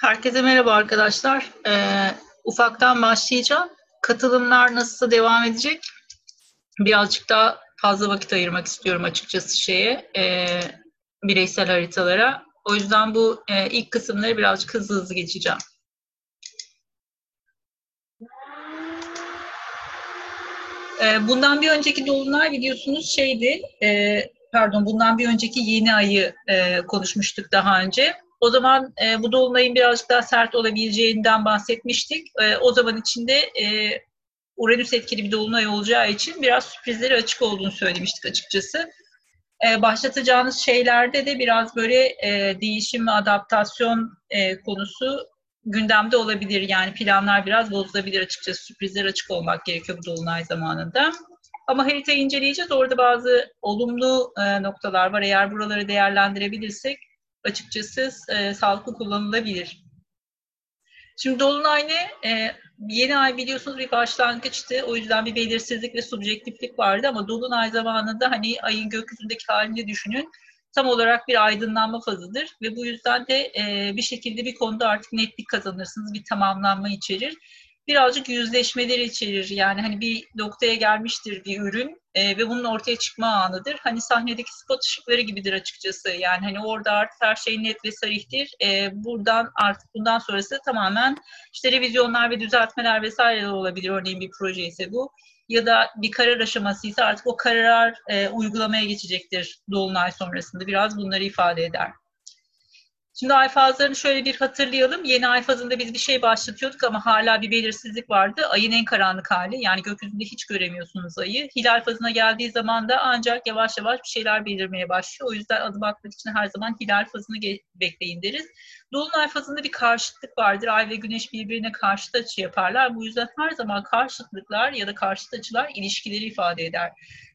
Herkese merhaba arkadaşlar. Ee, ufaktan başlayacağım. Katılımlar nasıl devam edecek? Birazcık daha fazla vakit ayırmak istiyorum açıkçası şeye, e, bireysel haritalara. O yüzden bu e, ilk kısımları birazcık hızlı hızlı geçeceğim. E, bundan bir önceki dolunay biliyorsunuz şeydi, e, pardon bundan bir önceki yeni ayı e, konuşmuştuk daha önce o zaman e, bu dolunayın birazcık daha sert olabileceğinden bahsetmiştik. E, o zaman içinde e, Uranüs etkili bir dolunay olacağı için biraz sürprizleri açık olduğunu söylemiştik açıkçası. E, başlatacağınız şeylerde de biraz böyle e, değişim ve adaptasyon e, konusu gündemde olabilir. Yani planlar biraz bozulabilir açıkçası. Sürprizler açık olmak gerekiyor bu dolunay zamanında. Ama haritayı inceleyeceğiz. Orada bazı olumlu e, noktalar var. Eğer buraları değerlendirebilirsek açıkçası e, sağlıklı kullanılabilir. Şimdi Dolunay ne? E, yeni ay biliyorsunuz bir başlangıçtı. O yüzden bir belirsizlik ve subjektiflik vardı ama Dolunay zamanında hani ayın gökyüzündeki halini düşünün. Tam olarak bir aydınlanma fazıdır ve bu yüzden de e, bir şekilde bir konuda artık netlik kazanırsınız, bir tamamlanma içerir birazcık yüzleşmeler içerir. Yani hani bir noktaya gelmiştir bir ürün e, ve bunun ortaya çıkma anıdır. Hani sahnedeki spot ışıkları gibidir açıkçası. Yani hani orada artık her şey net ve sarihtir. E, buradan artık bundan sonrası tamamen işte revizyonlar ve düzeltmeler vesaire olabilir. Örneğin bir proje ise bu. Ya da bir karar aşaması ise artık o karar e, uygulamaya geçecektir dolunay sonrasında. Biraz bunları ifade eder. Şimdi ay fazlarını şöyle bir hatırlayalım. Yeni ay fazında biz bir şey başlatıyorduk ama hala bir belirsizlik vardı. Ayın en karanlık hali yani gökyüzünde hiç göremiyorsunuz ayı. Hilal fazına geldiği zaman da ancak yavaş yavaş bir şeyler belirmeye başlıyor. O yüzden adım atmak için her zaman hilal fazını bekleyin deriz. Dolunay fazında bir karşıtlık vardır. Ay ve güneş birbirine karşıt açı yaparlar. Bu yüzden her zaman karşıtlıklar ya da karşıt açılar ilişkileri ifade eder.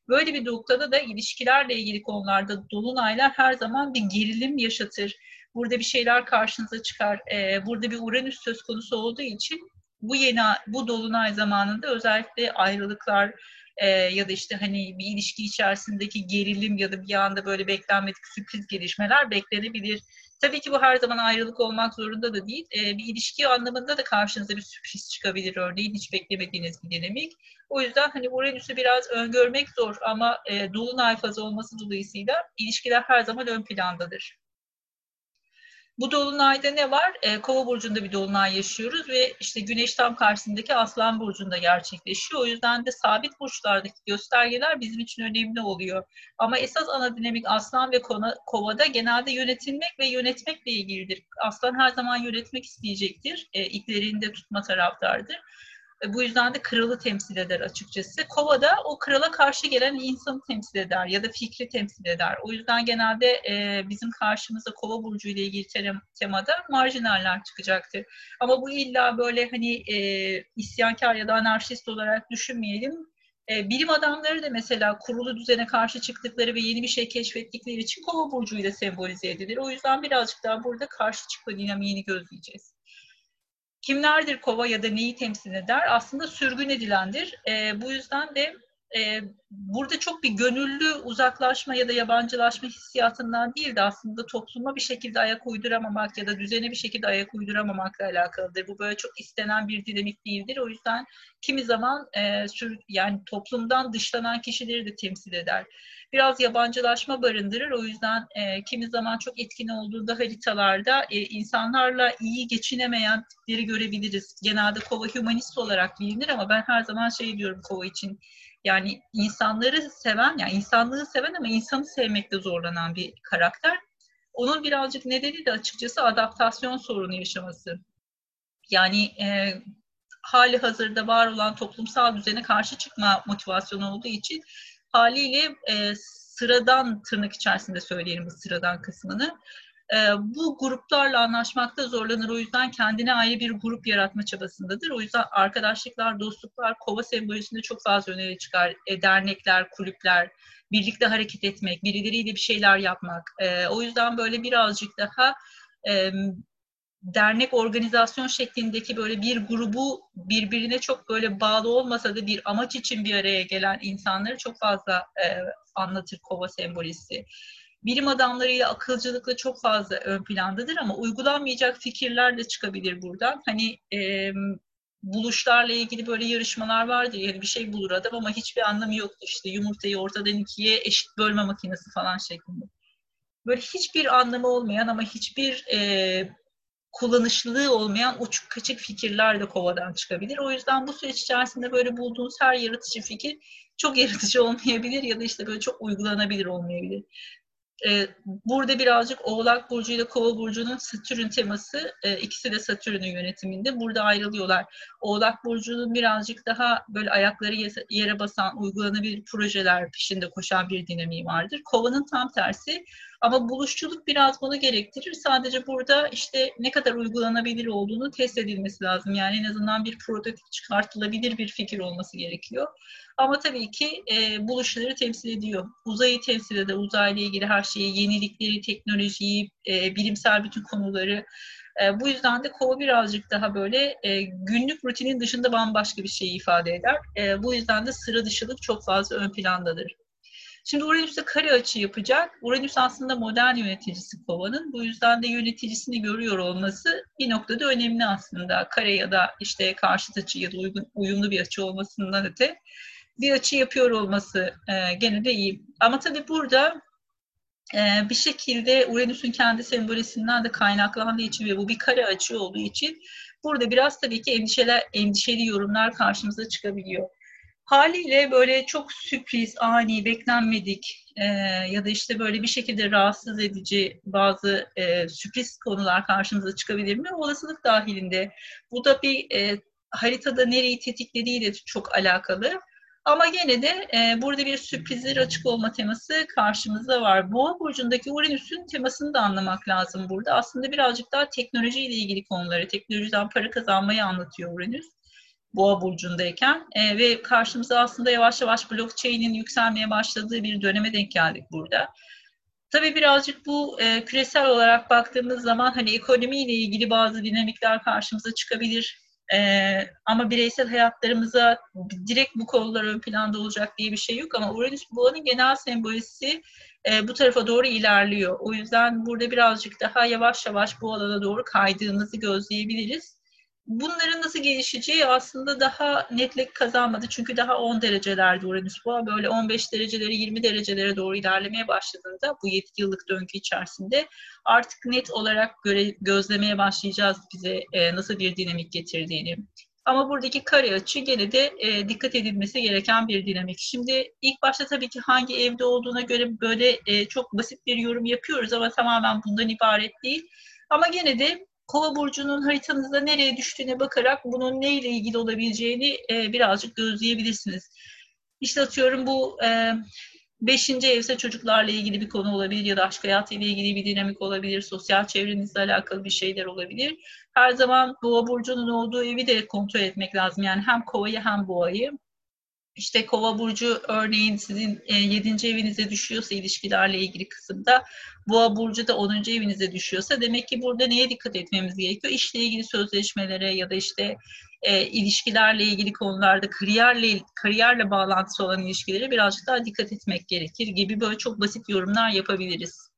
Böyle bir noktada da ilişkilerle ilgili konularda dolunaylar her zaman bir gerilim yaşatır Burada bir şeyler karşınıza çıkar. E, burada bir Uranüs söz konusu olduğu için bu yeni bu dolunay zamanında özellikle ayrılıklar e, ya da işte hani bir ilişki içerisindeki gerilim ya da bir anda böyle beklenmedik sürpriz gelişmeler beklenebilir. Tabii ki bu her zaman ayrılık olmak zorunda da değil. E, bir ilişki anlamında da karşınıza bir sürpriz çıkabilir örneğin hiç beklemediğiniz bir dinamik. O yüzden hani Uranüs'ü biraz öngörmek zor ama e, dolunay fazı olması dolayısıyla ilişkiler her zaman ön plandadır. Bu dolunayda ne var? E, Kova burcunda bir dolunay yaşıyoruz ve işte Güneş tam karşısındaki Aslan burcunda gerçekleşiyor. O yüzden de sabit burçlardaki göstergeler bizim için önemli oluyor. Ama esas ana dinamik Aslan ve Kova'da genelde yönetilmek ve yönetmekle ilgilidir. Aslan her zaman yönetmek isteyecektir. E, iplerini tutma taraftardır. Bu yüzden de kralı temsil eder açıkçası. Kova da o krala karşı gelen insanı temsil eder ya da fikri temsil eder. O yüzden genelde e, bizim karşımıza kova burcu ile ilgili temada marjinaller çıkacaktır. Ama bu illa böyle hani e, isyankar ya da anarşist olarak düşünmeyelim. E, bilim adamları da mesela kurulu düzene karşı çıktıkları ve yeni bir şey keşfettikleri için kova burcuyla sembolize edilir. O yüzden birazcık daha burada karşı çıkma dinamiğini gözleyeceğiz kimlerdir kova ya da neyi temsil eder? Aslında sürgün edilendir. E, bu yüzden de e, burada çok bir gönüllü uzaklaşma ya da yabancılaşma hissiyatından değil de aslında topluma bir şekilde ayak uyduramamak ya da düzene bir şekilde ayak uyduramamakla alakalıdır. Bu böyle çok istenen bir dinamik değildir. O yüzden kimi zaman e, sür, yani toplumdan dışlanan kişileri de temsil eder. Biraz yabancılaşma barındırır. O yüzden e, kimi zaman çok etkin olduğunda haritalarda e, insanlarla iyi geçinemeyen tipleri görebiliriz. Genelde kova humanist olarak bilinir ama ben her zaman şey diyorum kova için yani insanları seven, yani insanlığı seven ama insanı sevmekte zorlanan bir karakter. Onun birazcık nedeni de açıkçası adaptasyon sorunu yaşaması. Yani e, hali hazırda var olan toplumsal düzene karşı çıkma motivasyonu olduğu için haliyle e, sıradan tırnak içerisinde söyleyelim sıradan kısmını bu gruplarla anlaşmakta zorlanır. O yüzden kendine ayrı bir grup yaratma çabasındadır. O yüzden arkadaşlıklar, dostluklar, kova sembolojisinde çok fazla öneri çıkar. E, dernekler, kulüpler, birlikte hareket etmek, birileriyle bir şeyler yapmak. E, o yüzden böyle birazcık daha e, dernek organizasyon şeklindeki böyle bir grubu birbirine çok böyle bağlı olmasa da bir amaç için bir araya gelen insanları çok fazla e, anlatır kova sembolisi. Bilim adamlarıyla akılcılıkla çok fazla ön plandadır ama uygulanmayacak fikirler de çıkabilir buradan. Hani e, buluşlarla ilgili böyle yarışmalar vardır. Yani bir şey bulur adam ama hiçbir anlamı yoktur. İşte yumurtayı ortadan ikiye eşit bölme makinesi falan şeklinde. Böyle hiçbir anlamı olmayan ama hiçbir e, kullanışlılığı olmayan uçuk kaçık fikirler de kovadan çıkabilir. O yüzden bu süreç içerisinde böyle bulduğunuz her yaratıcı fikir çok yaratıcı olmayabilir ya da işte böyle çok uygulanabilir olmayabilir. Ee, burada birazcık Oğlak Burcu ile Kova Burcu'nun Satürn teması e, ikisi de Satürn'ün yönetiminde. Burada ayrılıyorlar. Oğlak Burcu'nun birazcık daha böyle ayakları yere basan, uygulanabilir projeler peşinde koşan bir dinamiği vardır. Kova'nın tam tersi ama buluşçuluk biraz bunu gerektirir. Sadece burada işte ne kadar uygulanabilir olduğunu test edilmesi lazım. Yani en azından bir prototip çıkartılabilir bir fikir olması gerekiyor. Ama tabii ki e, buluşları temsil ediyor. Uzayı temsil eder, uzayla ilgili her şeyi, yenilikleri, teknolojiyi, e, bilimsel bütün konuları. E, bu yüzden de kova birazcık daha böyle e, günlük rutinin dışında bambaşka bir şey ifade eder. E, bu yüzden de sıra dışılık çok fazla ön plandadır. Şimdi Uranüs'te kare açı yapacak. Uranüs aslında modern yöneticisi kovanın. Bu yüzden de yöneticisini görüyor olması bir noktada önemli aslında. Kare ya da işte karşıt açı ya da uygun, uyumlu bir açı olmasından öte bir açı yapıyor olması e, gene de iyi. Ama tabii burada e, bir şekilde Uranüs'ün kendi sembolisinden de kaynaklandığı için ve bu bir kare açı olduğu için burada biraz tabii ki endişeler, endişeli yorumlar karşımıza çıkabiliyor. Haliyle böyle çok sürpriz, ani, beklenmedik e, ya da işte böyle bir şekilde rahatsız edici bazı e, sürpriz konular karşımıza çıkabilir mi? Olasılık dahilinde. Bu da bir e, haritada nereyi tetiklediğiyle çok alakalı. Ama gene de e, burada bir sürprizler açık olma teması karşımızda var. Boğa burcundaki Uranüs'ün temasını da anlamak lazım burada. Aslında birazcık daha teknolojiyle ilgili konuları, teknolojiden para kazanmayı anlatıyor Uranüs. Boğa burcundayken e, ve karşımıza aslında yavaş yavaş blockchain'in yükselmeye başladığı bir döneme denk geldik burada. Tabii birazcık bu e, küresel olarak baktığımız zaman hani ekonomiyle ilgili bazı dinamikler karşımıza çıkabilir. Ee, ama bireysel hayatlarımıza direkt bu konular ön planda olacak diye bir şey yok ama Uranüs boğanın genel sembolisi e, bu tarafa doğru ilerliyor. O yüzden burada birazcık daha yavaş yavaş bu alana doğru kaydığımızı gözleyebiliriz. Bunların nasıl gelişeceği aslında daha netlik kazanmadı. Çünkü daha 10 derecelerde Uranüs boğa böyle 15 dereceleri 20 derecelere doğru ilerlemeye başladığında bu 7 yıllık döngü içerisinde artık net olarak göre, gözlemeye başlayacağız bize e, nasıl bir dinamik getirdiğini. Ama buradaki kare açı gene de e, dikkat edilmesi gereken bir dinamik. Şimdi ilk başta tabii ki hangi evde olduğuna göre böyle e, çok basit bir yorum yapıyoruz ama tamamen bundan ibaret değil. Ama gene de Kova burcunun haritanızda nereye düştüğüne bakarak bunun neyle ilgili olabileceğini e, birazcık gözleyebilirsiniz. İşte atıyorum bu e, beşinci evse çocuklarla ilgili bir konu olabilir ya da aşk hayatıyla ilgili bir dinamik olabilir, sosyal çevrenizle alakalı bir şeyler olabilir. Her zaman boğa burcunun olduğu evi de kontrol etmek lazım. Yani hem kovayı hem boğayı. İşte kova burcu örneğin sizin e, 7. evinize düşüyorsa ilişkilerle ilgili kısımda boğa burcu da 10. evinize düşüyorsa demek ki burada neye dikkat etmemiz gerekiyor? İşle ilgili sözleşmelere ya da işte e, ilişkilerle ilgili konularda kariyerle kariyerle bağlantısı olan ilişkilere birazcık daha dikkat etmek gerekir gibi böyle çok basit yorumlar yapabiliriz.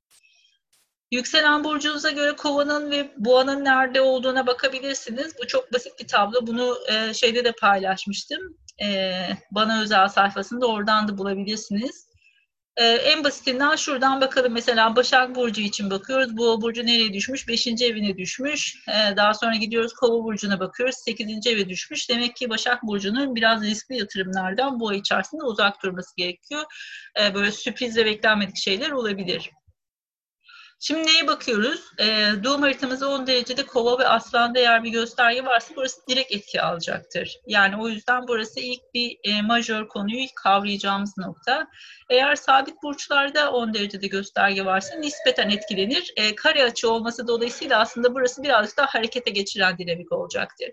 Yükselen burcunuza göre kovanın ve boğanın nerede olduğuna bakabilirsiniz. Bu çok basit bir tablo. Bunu e, şeyde de paylaşmıştım e, bana özel sayfasında oradan da bulabilirsiniz. E, en basitinden şuradan bakalım mesela Başak Burcu için bakıyoruz. Bu Burcu nereye düşmüş? Beşinci evine düşmüş. E, daha sonra gidiyoruz Kova Burcu'na bakıyoruz. Sekizinci eve düşmüş. Demek ki Başak Burcu'nun biraz riskli yatırımlardan ay içerisinde uzak durması gerekiyor. E, böyle sürpriz ve beklenmedik şeyler olabilir. Şimdi neye bakıyoruz? E, doğum haritamızda 10 derecede kova ve aslanda eğer bir gösterge varsa burası direkt etki alacaktır. Yani o yüzden burası ilk bir e, majör konuyu kavrayacağımız nokta. Eğer sabit burçlarda 10 derecede gösterge varsa nispeten etkilenir. E, kare açı olması dolayısıyla aslında burası birazcık daha harekete geçiren dinamik olacaktır.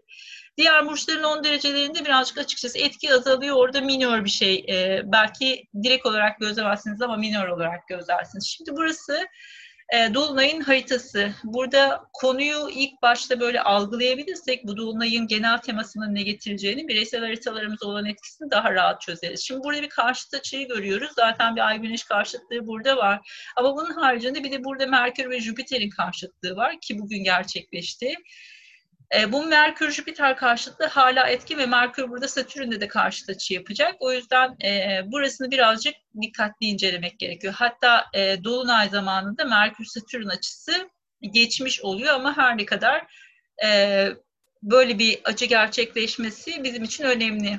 Diğer burçların 10 derecelerinde birazcık açıkçası etki azalıyor. Orada minör bir şey. E, belki direkt olarak gözlemezsiniz ama minör olarak gözlersiniz. Şimdi burası E, Dolunay'ın haritası. Burada konuyu ilk başta böyle algılayabilirsek bu Dolunay'ın genel temasının ne getireceğini, bireysel haritalarımız olan etkisini daha rahat çözeriz. Şimdi burada bir karşıt açıyı görüyoruz. Zaten bir Ay-Güneş karşıtlığı burada var. Ama bunun haricinde bir de burada Merkür ve Jüpiter'in karşıtlığı var ki bugün gerçekleşti. E, bu Merkür-Jüpiter karşıtlığı hala etki ve Merkür burada Satürn'de de karşıt açı yapacak. O yüzden e, burasını birazcık dikkatli incelemek gerekiyor. Hatta e, Dolunay zamanında Merkür-Satürn açısı geçmiş oluyor ama her ne kadar e, böyle bir açı gerçekleşmesi bizim için önemli.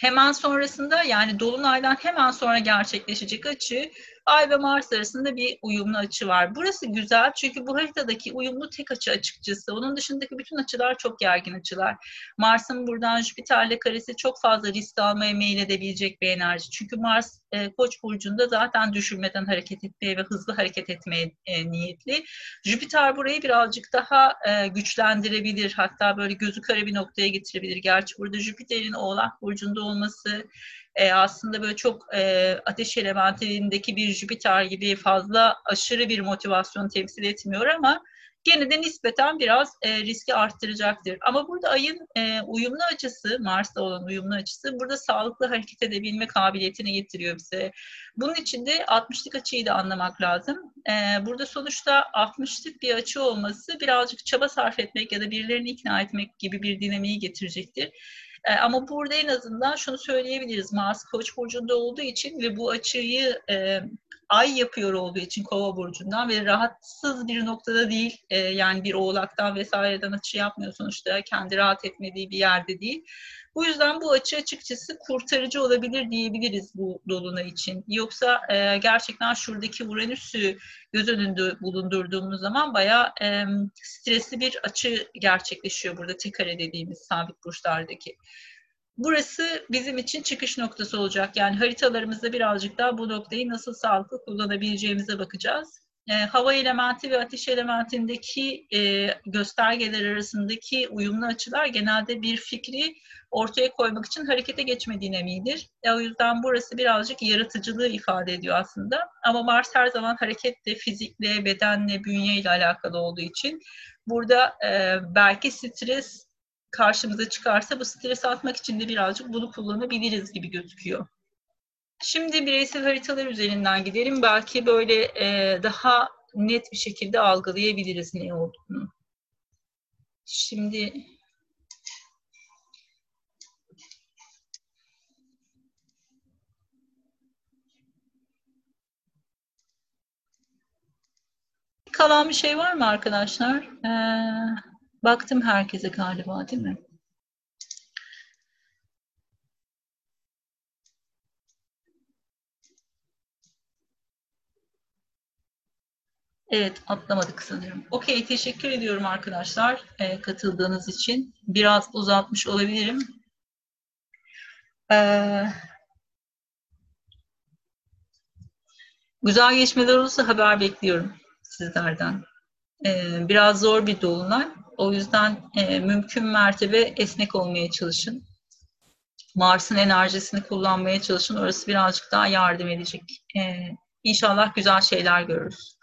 Hemen sonrasında yani Dolunay'dan hemen sonra gerçekleşecek açı Ay ve Mars arasında bir uyumlu açı var. Burası güzel çünkü bu haritadaki uyumlu tek açı açıkçası. Onun dışındaki bütün açılar çok gergin açılar. Mars'ın buradan Jüpiter'le karesi çok fazla risk almaya meyledebilecek bir enerji. Çünkü Mars e, Koç burcunda zaten düşürmeden hareket etmeye ve hızlı hareket etmeye e, niyetli. Jüpiter burayı birazcık daha e, güçlendirebilir. Hatta böyle gözü kara bir noktaya getirebilir. Gerçi burada Jüpiter'in Oğlak burcunda olması e, aslında böyle çok e, ateş elementindeki bir Jüpiter gibi fazla aşırı bir motivasyon temsil etmiyor ama gene de nispeten biraz e, riski arttıracaktır. Ama burada ayın e, uyumlu açısı, Mars'ta olan uyumlu açısı burada sağlıklı hareket edebilme kabiliyetini getiriyor bize. Bunun için de 60'lık açıyı da anlamak lazım. E, burada sonuçta 60'lık bir açı olması birazcık çaba sarf etmek ya da birilerini ikna etmek gibi bir dinamiği getirecektir. E, ama burada en azından şunu söyleyebiliriz. Mars Koç burcunda olduğu için ve bu açıyı e, ay yapıyor olduğu için Kova burcundan ve rahatsız bir noktada değil. E, yani bir oğlaktan vesaireden açı yapmıyor sonuçta. Kendi rahat etmediği bir yerde değil. Bu yüzden bu açı açıkçası kurtarıcı olabilir diyebiliriz bu dolunay için. Yoksa e, gerçekten şuradaki Uranüs'ü göz önünde bulundurduğumuz zaman bayağı e, stresli bir açı gerçekleşiyor burada tekare dediğimiz sabit burçlardaki. Burası bizim için çıkış noktası olacak. Yani haritalarımızda birazcık daha bu noktayı nasıl sağlıklı kullanabileceğimize bakacağız e, hava elementi ve ateş elementindeki e, göstergeler arasındaki uyumlu açılar genelde bir fikri ortaya koymak için harekete geçme dinamiğidir. E, o yüzden burası birazcık yaratıcılığı ifade ediyor aslında. Ama Mars her zaman hareketle, fizikle, bedenle, bünyeyle alakalı olduğu için burada e, belki stres karşımıza çıkarsa bu stresi atmak için de birazcık bunu kullanabiliriz gibi gözüküyor. Şimdi bireysel haritalar üzerinden gidelim. Belki böyle e, daha net bir şekilde algılayabiliriz ne olduğunu. Şimdi kalan bir şey var mı arkadaşlar? Ee, baktım herkese galiba değil mi? Evet, atlamadık sanırım. Okey, teşekkür ediyorum arkadaşlar e, katıldığınız için. Biraz uzatmış olabilirim. Ee, güzel geçmeler olursa haber bekliyorum sizlerden. Ee, biraz zor bir dolunay. O yüzden e, mümkün mertebe esnek olmaya çalışın. Mars'ın enerjisini kullanmaya çalışın. Orası birazcık daha yardım edecek. Ee, inşallah güzel şeyler görürüz.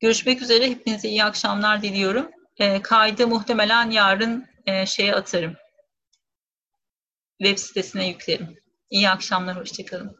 Görüşmek üzere. Hepinize iyi akşamlar diliyorum. E, kaydı muhtemelen yarın e, şeye atarım. Web sitesine yüklerim. İyi akşamlar, hoşçakalın.